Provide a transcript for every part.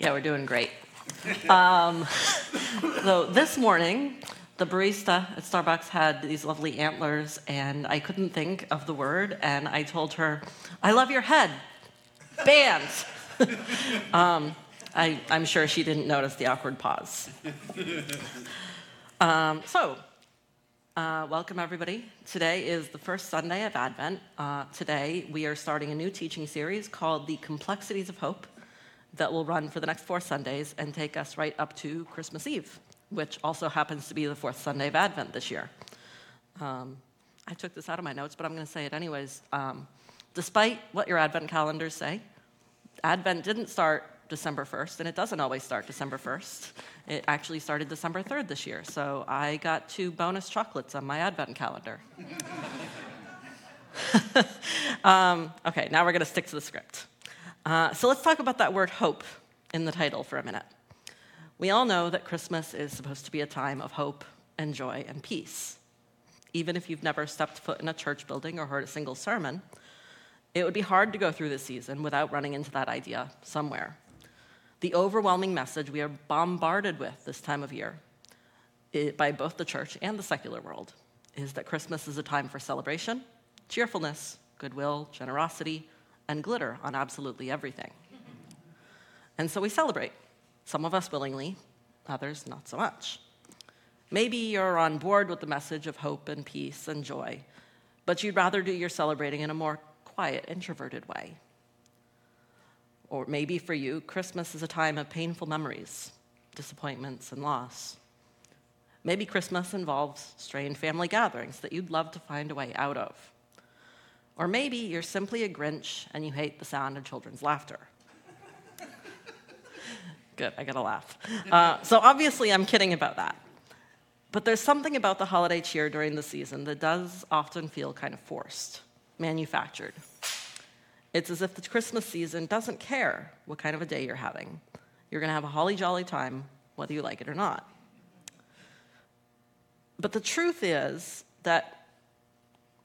Yeah, we're doing great. Um, so this morning, the barista at Starbucks had these lovely antlers, and I couldn't think of the word, and I told her, I love your head. Bands. um, I, am sure she didn't notice the awkward pause. Um, so, uh, welcome everybody. Today is the first Sunday of Advent. Uh, today we are starting a new teaching series called The Complexities of Hope that will run for the next four Sundays and take us right up to Christmas Eve, which also happens to be the fourth Sunday of Advent this year. Um, I took this out of my notes, but I'm going to say it anyways. Um, despite what your Advent calendars say, Advent didn't start December 1st, and it doesn't always start December 1st. It actually started December 3rd this year, so I got two bonus chocolates on my Advent calendar. um, okay, now we're going to stick to the script. Uh, so let's talk about that word hope in the title for a minute. We all know that Christmas is supposed to be a time of hope and joy and peace. Even if you've never stepped foot in a church building or heard a single sermon, it would be hard to go through this season without running into that idea somewhere. The overwhelming message we are bombarded with this time of year by both the church and the secular world is that Christmas is a time for celebration, cheerfulness, goodwill, generosity, and glitter on absolutely everything. And so we celebrate, some of us willingly, others not so much. Maybe you're on board with the message of hope and peace and joy, but you'd rather do your celebrating in a more quiet, introverted way. Or maybe for you, Christmas is a time of painful memories, disappointments, and loss. Maybe Christmas involves strained family gatherings that you'd love to find a way out of. Or maybe you're simply a Grinch and you hate the sound of children's laughter. Good, I gotta laugh. Uh, so obviously, I'm kidding about that. But there's something about the holiday cheer during the season that does often feel kind of forced, manufactured. It's as if the Christmas season doesn't care what kind of a day you're having. You're gonna have a holly jolly time, whether you like it or not. But the truth is that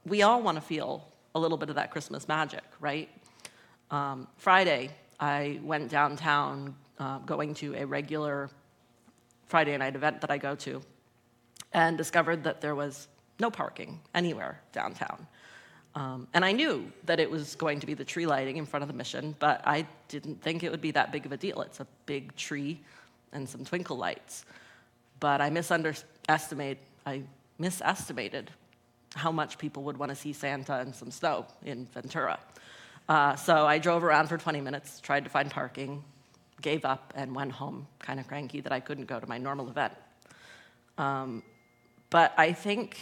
we all wanna feel a little bit of that Christmas magic, right? Um, Friday, I went downtown uh, going to a regular Friday night event that I go to and discovered that there was no parking anywhere downtown. Um, and I knew that it was going to be the tree lighting in front of the mission, but I didn't think it would be that big of a deal. It's a big tree and some twinkle lights. But I misunderestimated, I misestimated how much people would want to see Santa and some snow in Ventura. Uh, so I drove around for 20 minutes, tried to find parking, gave up, and went home, kind of cranky that I couldn't go to my normal event. Um, but I think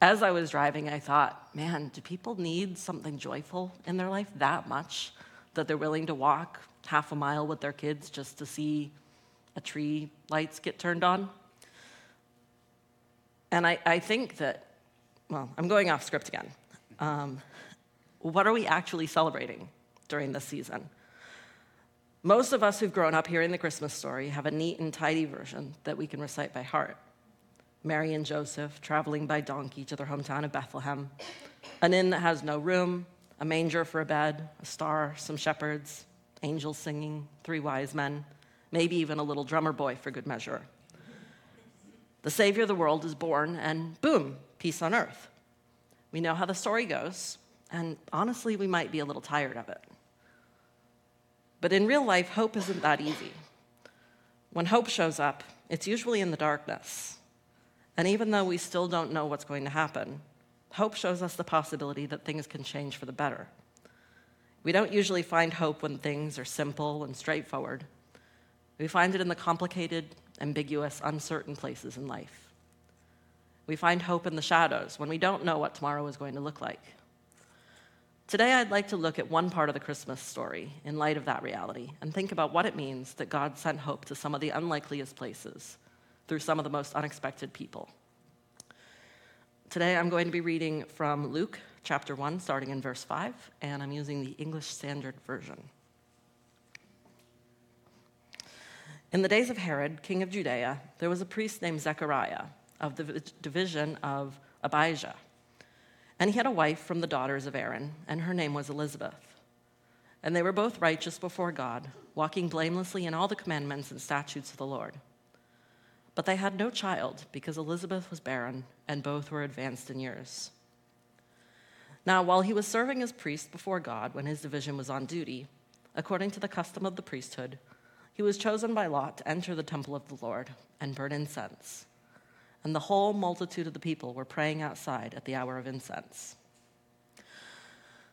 as I was driving, I thought, man, do people need something joyful in their life that much that they're willing to walk half a mile with their kids just to see a tree lights get turned on? And I, I think that well, I'm going off script again. Um, what are we actually celebrating during this season? Most of us who've grown up hearing the Christmas story have a neat and tidy version that we can recite by heart. Mary and Joseph traveling by donkey to their hometown of Bethlehem, an inn that has no room, a manger for a bed, a star, some shepherds, angels singing, three wise men, maybe even a little drummer boy for good measure. The Savior of the world is born, and boom, peace on earth. We know how the story goes, and honestly, we might be a little tired of it. But in real life, hope isn't that easy. When hope shows up, it's usually in the darkness. And even though we still don't know what's going to happen, hope shows us the possibility that things can change for the better. We don't usually find hope when things are simple and straightforward. We find it in the complicated, ambiguous, uncertain places in life. We find hope in the shadows when we don't know what tomorrow is going to look like. Today, I'd like to look at one part of the Christmas story in light of that reality and think about what it means that God sent hope to some of the unlikeliest places through some of the most unexpected people. Today, I'm going to be reading from Luke chapter 1, starting in verse 5, and I'm using the English Standard Version. In the days of Herod, king of Judea, there was a priest named Zechariah of the division of Abijah. And he had a wife from the daughters of Aaron, and her name was Elizabeth. And they were both righteous before God, walking blamelessly in all the commandments and statutes of the Lord. But they had no child because Elizabeth was barren and both were advanced in years. Now, while he was serving as priest before God when his division was on duty, according to the custom of the priesthood, he was chosen by Lot to enter the temple of the Lord and burn incense. And the whole multitude of the people were praying outside at the hour of incense.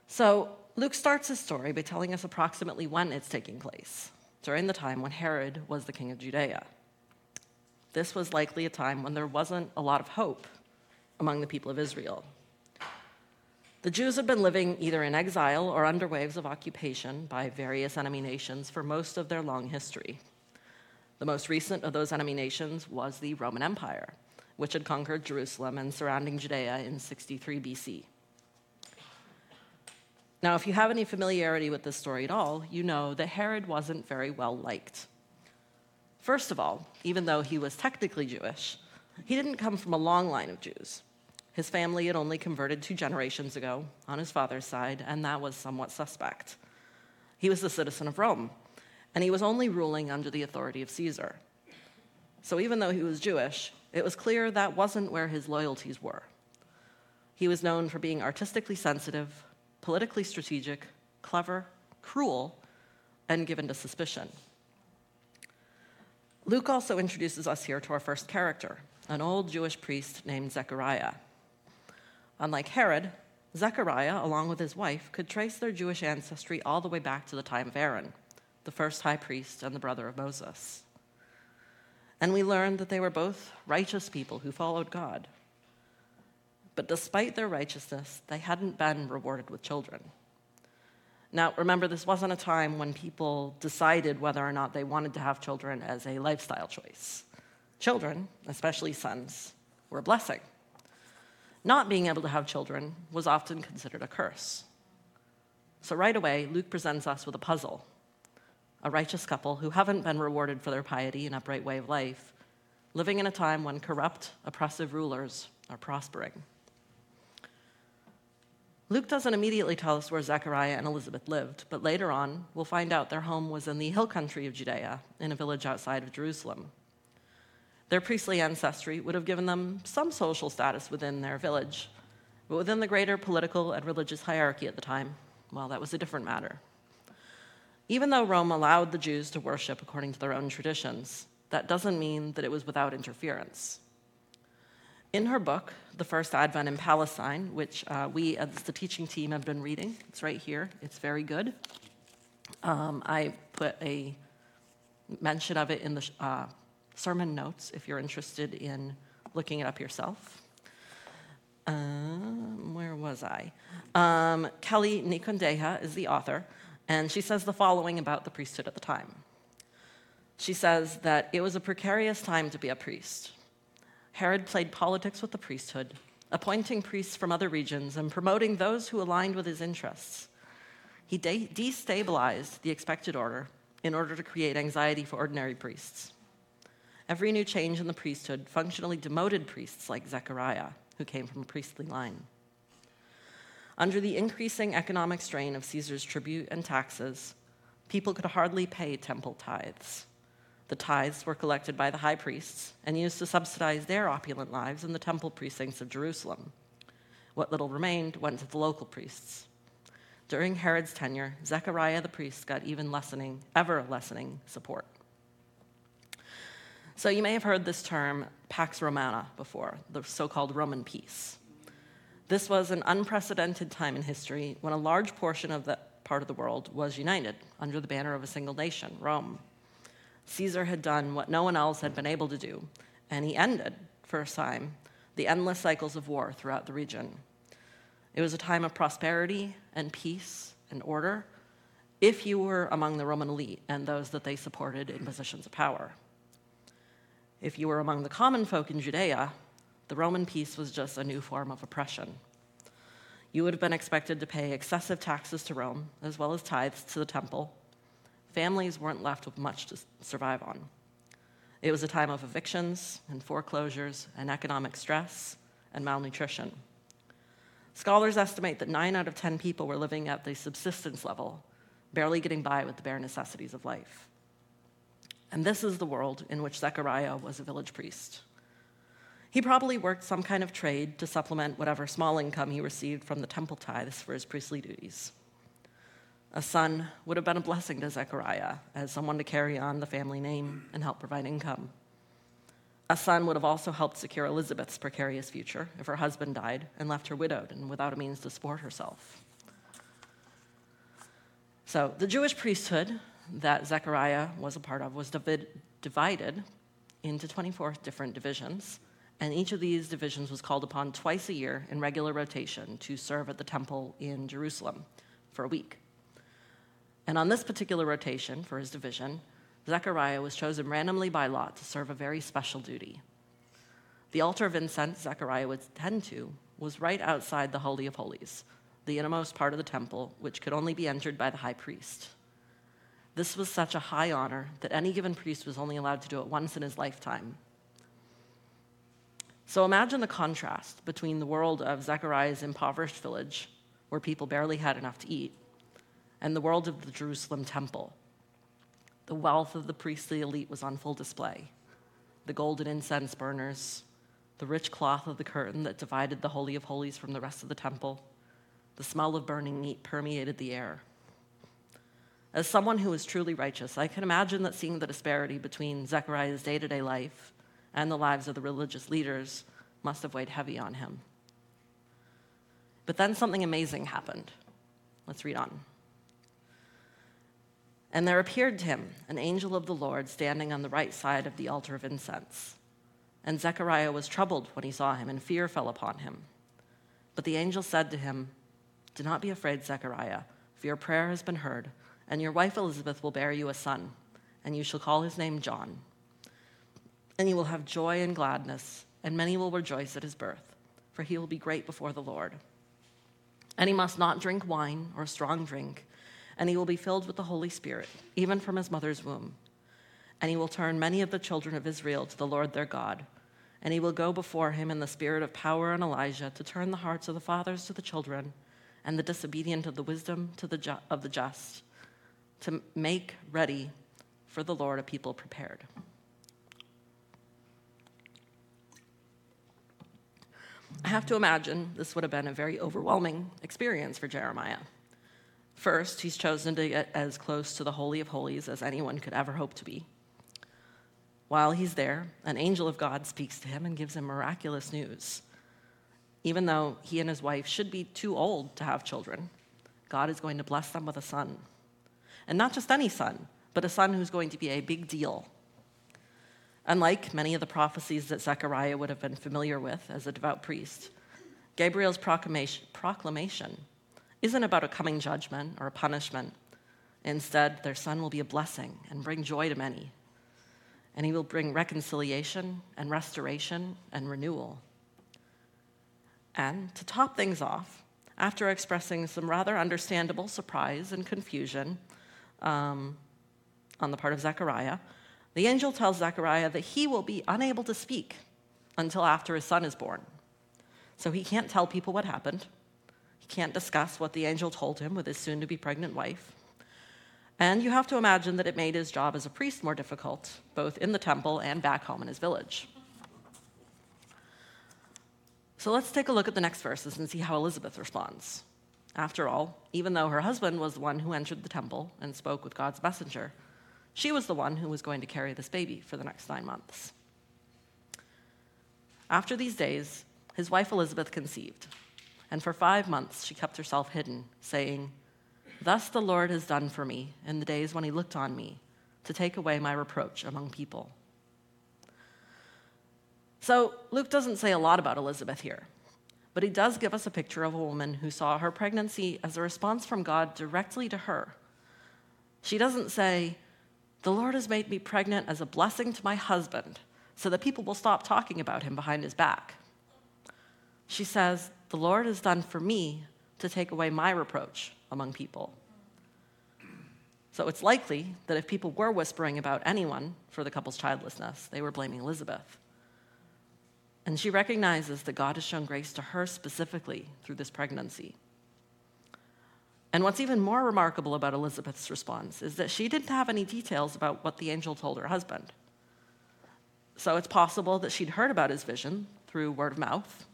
So, Luke starts his story by telling us approximately when it's taking place, during the time when Herod was the king of Judea. This was likely a time when there wasn't a lot of hope among the people of Israel. The Jews had been living either in exile or under waves of occupation by various enemy nations for most of their long history. The most recent of those enemy nations was the Roman Empire, which had conquered Jerusalem and surrounding Judea in 63 BC. Now, if you have any familiarity with this story at all, you know that Herod wasn't very well liked. First of all, even though he was technically Jewish, he didn't come from a long line of Jews. His family had only converted two generations ago on his father's side, and that was somewhat suspect. He was a citizen of Rome, and he was only ruling under the authority of Caesar. So even though he was Jewish, it was clear that wasn't where his loyalties were. He was known for being artistically sensitive, politically strategic, clever, cruel, and given to suspicion. Luke also introduces us here to our first character, an old Jewish priest named Zechariah. Unlike Herod, Zechariah, along with his wife, could trace their Jewish ancestry all the way back to the time of Aaron, the first high priest and the brother of Moses. And we learned that they were both righteous people who followed God. But despite their righteousness, they hadn't been rewarded with children. Now, remember, this wasn't a time when people decided whether or not they wanted to have children as a lifestyle choice. Children, especially sons, were a blessing. Not being able to have children was often considered a curse. So, right away, Luke presents us with a puzzle a righteous couple who haven't been rewarded for their piety and upright way of life, living in a time when corrupt, oppressive rulers are prospering. Luke doesn't immediately tell us where Zechariah and Elizabeth lived, but later on, we'll find out their home was in the hill country of Judea, in a village outside of Jerusalem. Their priestly ancestry would have given them some social status within their village, but within the greater political and religious hierarchy at the time, well, that was a different matter. Even though Rome allowed the Jews to worship according to their own traditions, that doesn't mean that it was without interference. In her book, The First Advent in Palestine, which uh, we as the teaching team have been reading, it's right here, it's very good. Um, I put a mention of it in the uh, sermon notes if you're interested in looking it up yourself. Um, where was I? Um, Kelly Nikondeha is the author, and she says the following about the priesthood at the time. She says that it was a precarious time to be a priest. Herod played politics with the priesthood, appointing priests from other regions and promoting those who aligned with his interests. He de- destabilized the expected order in order to create anxiety for ordinary priests. Every new change in the priesthood functionally demoted priests like Zechariah, who came from a priestly line. Under the increasing economic strain of Caesar's tribute and taxes, people could hardly pay temple tithes. The tithes were collected by the high priests and used to subsidize their opulent lives in the temple precincts of Jerusalem. What little remained went to the local priests. During Herod's tenure, Zechariah the priest got even lessening, ever lessening support. So you may have heard this term Pax Romana before, the so called Roman peace. This was an unprecedented time in history when a large portion of that part of the world was united under the banner of a single nation, Rome. Caesar had done what no one else had been able to do, and he ended, for a time, the endless cycles of war throughout the region. It was a time of prosperity and peace and order if you were among the Roman elite and those that they supported in positions of power. If you were among the common folk in Judea, the Roman peace was just a new form of oppression. You would have been expected to pay excessive taxes to Rome, as well as tithes to the temple, families weren't left with much to survive on. It was a time of evictions and foreclosures and economic stress and malnutrition. Scholars estimate that nine out of 10 people were living at the subsistence level, barely getting by with the bare necessities of life. And this is the world in which Zechariah was a village priest. He probably worked some kind of trade to supplement whatever small income he received from the temple tithes for his priestly duties. A son would have been a blessing to Zechariah as someone to carry on the family name and help provide income. A son would have also helped secure Elizabeth's precarious future if her husband died and left her widowed and without a means to support herself. So, the Jewish priesthood that Zechariah was a part of was divided into 24 different divisions, and each of these divisions was called upon twice a year in regular rotation to serve at the temple in Jerusalem for a week. And on this particular rotation for his division, Zechariah was chosen randomly by lot to serve a very special duty. The altar of incense Zechariah would tend to was right outside the Holy of Holies, the innermost part of the temple, which could only be entered by the high priest. This was such a high honor that any given priest was only allowed to do it once in his lifetime. So imagine the contrast between the world of Zechariah's impoverished village, where people barely had enough to eat, and the world of the Jerusalem temple. The wealth of the priestly elite was on full display the golden incense burners, the rich cloth of the curtain that divided the Holy of Holies from the rest of the temple. The smell of burning meat permeated the air. As someone who is truly righteous, I can imagine that seeing the disparity between Zechariah's day to day life and the lives of the religious leaders must have weighed heavy on him. But then something amazing happened. Let's read on. And there appeared to him an angel of the Lord standing on the right side of the altar of incense. And Zechariah was troubled when he saw him, and fear fell upon him. But the angel said to him, Do not be afraid, Zechariah, for your prayer has been heard and your wife Elizabeth will bear you a son, and you shall call his name John. And you will have joy and gladness, and many will rejoice at his birth, for he will be great before the Lord. And he must not drink wine or strong drink, and he will be filled with the Holy Spirit, even from his mother's womb. And he will turn many of the children of Israel to the Lord their God. And he will go before him in the spirit of power and Elijah to turn the hearts of the fathers to the children, and the disobedient of the wisdom to the ju- of the just to make ready for the Lord a people prepared. I have to imagine this would have been a very overwhelming experience for Jeremiah. First, he's chosen to get as close to the Holy of Holies as anyone could ever hope to be. While he's there, an angel of God speaks to him and gives him miraculous news. Even though he and his wife should be too old to have children, God is going to bless them with a son. And not just any son, but a son who's going to be a big deal. Unlike many of the prophecies that Zechariah would have been familiar with as a devout priest, Gabriel's proclamation, proclamation isn't about a coming judgment or a punishment. Instead, their son will be a blessing and bring joy to many. And he will bring reconciliation and restoration and renewal. And to top things off, after expressing some rather understandable surprise and confusion um, on the part of Zechariah, the angel tells Zechariah that he will be unable to speak until after his son is born. So he can't tell people what happened. He can't discuss what the angel told him with his soon to be pregnant wife. And you have to imagine that it made his job as a priest more difficult, both in the temple and back home in his village. So let's take a look at the next verses and see how Elizabeth responds. After all, even though her husband was the one who entered the temple and spoke with God's messenger, she was the one who was going to carry this baby for the next nine months. After these days, his wife Elizabeth conceived, and for five months she kept herself hidden, saying, Thus the Lord has done for me in the days when he looked on me to take away my reproach among people. So Luke doesn't say a lot about Elizabeth here but he does give us a picture of a woman who saw her pregnancy as a response from God directly to her. She doesn't say, The Lord has made me pregnant as a blessing to my husband so that people will stop talking about him behind his back. She says, The Lord has done for me to take away my reproach among people. So it's likely that if people were whispering about anyone for the couple's childlessness, they were blaming Elizabeth. And she recognizes that God has shown grace to her specifically through this pregnancy. And what's even more remarkable about Elizabeth's response is that she didn't have any details about what the angel told her husband. So it's possible that she'd heard about his vision through word of mouth,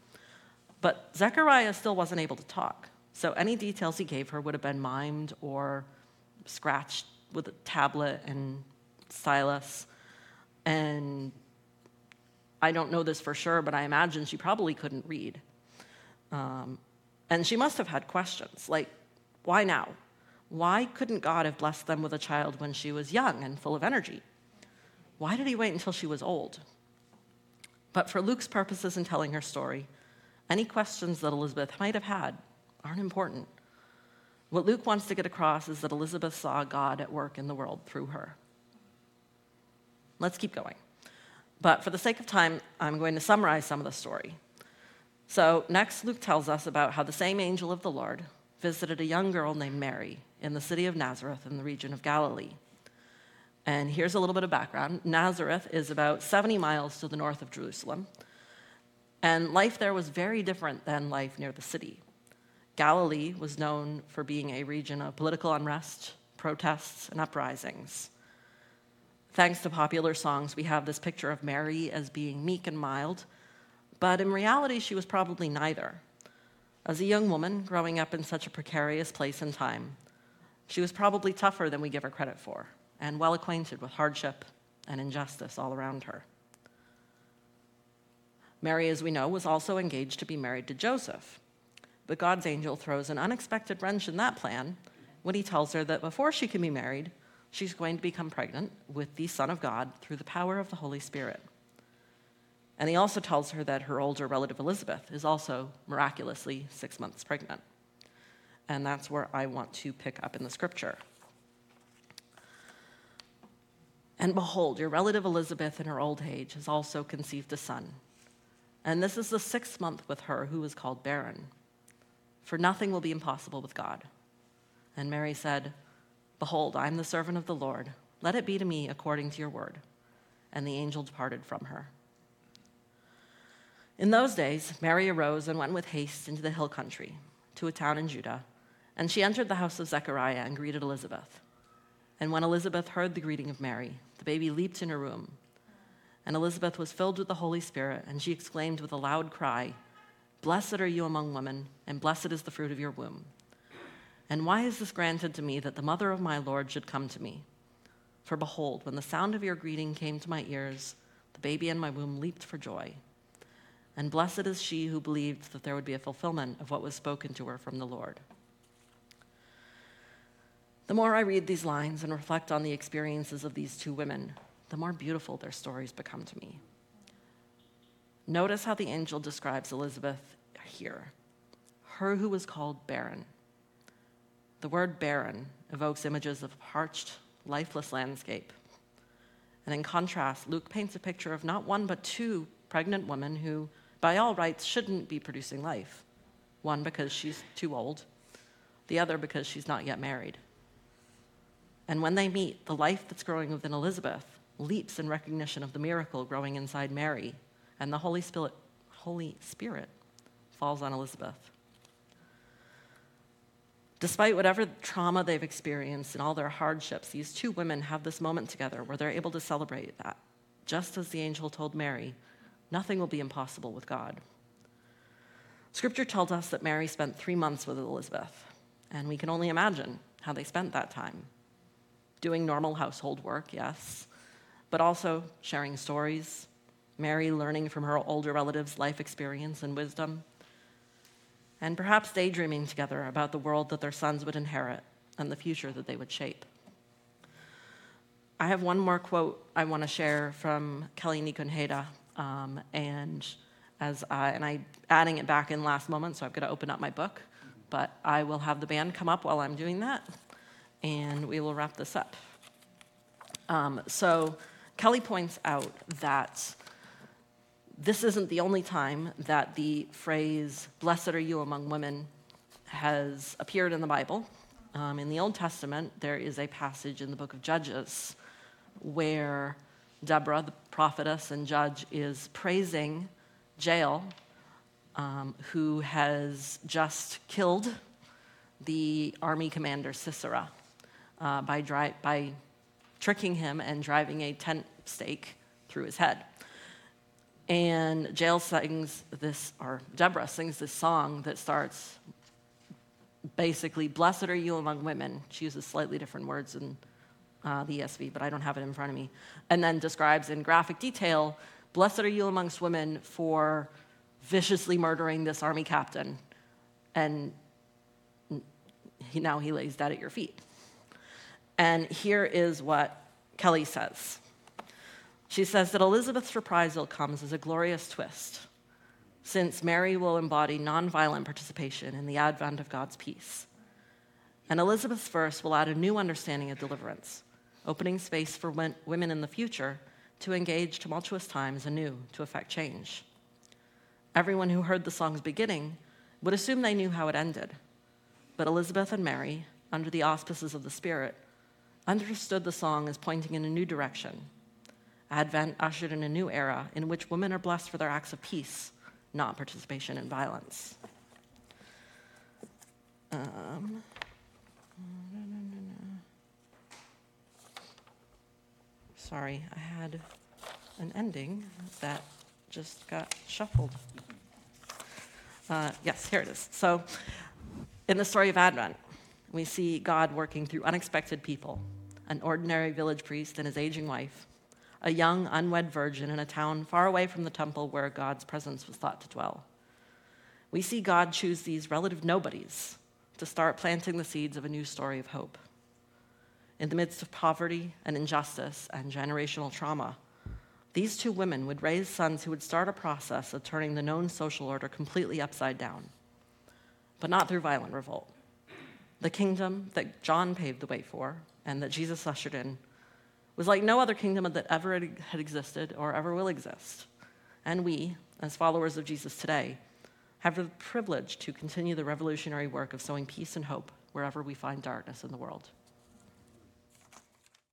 but Zechariah still wasn't able to talk. So any details he gave her would have been mimed or scratched with a tablet and stylus. And I don't know this for sure, but I imagine she probably couldn't read. Um, and she must have had questions like, why now? Why couldn't God have blessed them with a child when she was young and full of energy? Why did he wait until she was old? But for Luke's purposes in telling her story, any questions that Elizabeth might have had aren't important. What Luke wants to get across is that Elizabeth saw God at work in the world through her. Let's keep going. But for the sake of time, I'm going to summarize some of the story. So, next, Luke tells us about how the same angel of the Lord visited a young girl named Mary in the city of Nazareth in the region of Galilee. And here's a little bit of background Nazareth is about 70 miles to the north of Jerusalem, and life there was very different than life near the city. Galilee was known for being a region of political unrest, protests, and uprisings. Thanks to popular songs, we have this picture of Mary as being meek and mild, but in reality, she was probably neither. As a young woman growing up in such a precarious place and time, she was probably tougher than we give her credit for, and well acquainted with hardship and injustice all around her. Mary, as we know, was also engaged to be married to Joseph. But God's angel throws an unexpected wrench in that plan when he tells her that before she can be married, she's going to become pregnant with the Son of God through the power of the Holy Spirit. And he also tells her that her older relative Elizabeth is also miraculously six months pregnant. And that's where I want to pick up in the scripture. And behold, your relative Elizabeth in her old age has also conceived a son. And this is the sixth month with her who is called barren. For nothing will be impossible with God. And Mary said, Behold, I am the servant of the Lord. Let it be to me according to your word. And the angel departed from her. In those days, Mary arose and went with haste into the hill country, to a town in Judah, and she entered the house of Zechariah and greeted Elizabeth. And when Elizabeth heard the greeting of Mary, the baby leaped in her womb. And Elizabeth was filled with the Holy Spirit, and she exclaimed with a loud cry, Blessed are you among women, and blessed is the fruit of your womb. And why is this granted to me that the mother of my Lord should come to me? For behold, when the sound of your greeting came to my ears, the baby in my womb leaped for joy. And blessed is she who believed that there would be a fulfillment of what was spoken to her from the Lord. The more I read these lines and reflect on the experiences of these two women, the more beautiful their stories become to me. Notice how the angel describes Elizabeth here her who was called barren. The word barren evokes images of parched, lifeless landscape. And in contrast, Luke paints a picture of not one but two pregnant women who by all rights, shouldn't be producing life. One, because she's too old, the other, because she's not yet married. And when they meet, the life that's growing within Elizabeth leaps in recognition of the miracle growing inside Mary, and the Holy Spirit, Holy Spirit falls on Elizabeth. Despite whatever trauma they've experienced and all their hardships, these two women have this moment together where they're able to celebrate that, just as the angel told Mary Nothing will be impossible with God. Scripture tells us that Mary spent three months with Elizabeth, and we can only imagine how they spent that time. Doing normal household work, yes, but also sharing stories, Mary learning from her older relatives' life experience and wisdom, and perhaps daydreaming together about the world that their sons would inherit and the future that they would shape. I have one more quote I want to share from Kelly Nikondeha, um, and as I, and I adding it back in last moment, so I've got to open up my book. But I will have the band come up while I'm doing that, and we will wrap this up. Um, so Kelly points out that this isn't the only time that the phrase "Blessed are you among women" has appeared in the Bible. Um, in the Old Testament, there is a passage in the book of Judges where Deborah, prophetess and judge, is praising Jael, um, who has just killed the army commander Sisera uh, by, dri- by tricking him and driving a tent stake through his head. And Jael sings this, or Deborah sings this song that starts basically, Blessed are you among women. She uses slightly different words in uh, the ESV, but I don't have it in front of me. And then describes in graphic detail Blessed are you amongst women for viciously murdering this army captain. And he, now he lays dead at your feet. And here is what Kelly says. She says that Elizabeth's reprisal comes as a glorious twist, since Mary will embody nonviolent participation in the advent of God's peace. And Elizabeth's verse will add a new understanding of deliverance, opening space for women in the future to engage tumultuous times anew to effect change. Everyone who heard the song's beginning would assume they knew how it ended. But Elizabeth and Mary, under the auspices of the Spirit, understood the song as pointing in a new direction. Advent ushered in a new era in which women are blessed for their acts of peace, not participation in violence. Um, sorry, I had an ending that just got shuffled. Uh, yes, here it is. So, in the story of Advent, we see God working through unexpected people an ordinary village priest and his aging wife, a young, unwed virgin in a town far away from the temple where God's presence was thought to dwell. We see God choose these relative nobodies to start planting the seeds of a new story of hope. In the midst of poverty and injustice and generational trauma, these two women would raise sons who would start a process of turning the known social order completely upside down, but not through violent revolt. The kingdom that John paved the way for and that Jesus ushered in was like no other kingdom that ever had existed or ever will exist. And we, as followers of Jesus today, have the privilege to continue the revolutionary work of sowing peace and hope wherever we find darkness in the world.